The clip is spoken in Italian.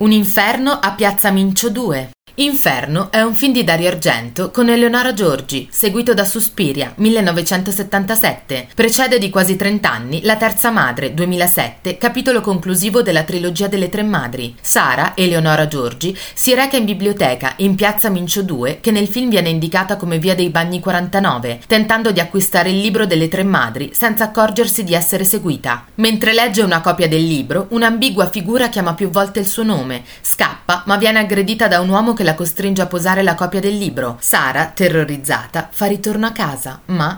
Un inferno a Piazza Mincio 2. Inferno è un film di Dario Argento con Eleonora Giorgi, seguito da Suspiria, 1977. Precede di quasi 30 anni La terza madre, 2007, capitolo conclusivo della trilogia delle tre madri. Sara, Eleonora Giorgi, si reca in biblioteca in piazza Mincio 2, che nel film viene indicata come via dei Bagni 49, tentando di acquistare il libro delle tre madri senza accorgersi di essere seguita. Mentre legge una copia del libro, un'ambigua figura chiama più volte il suo nome, scappa ma viene aggredita da un uomo che la costringe a posare la copia del libro. Sara, terrorizzata, fa ritorno a casa, ma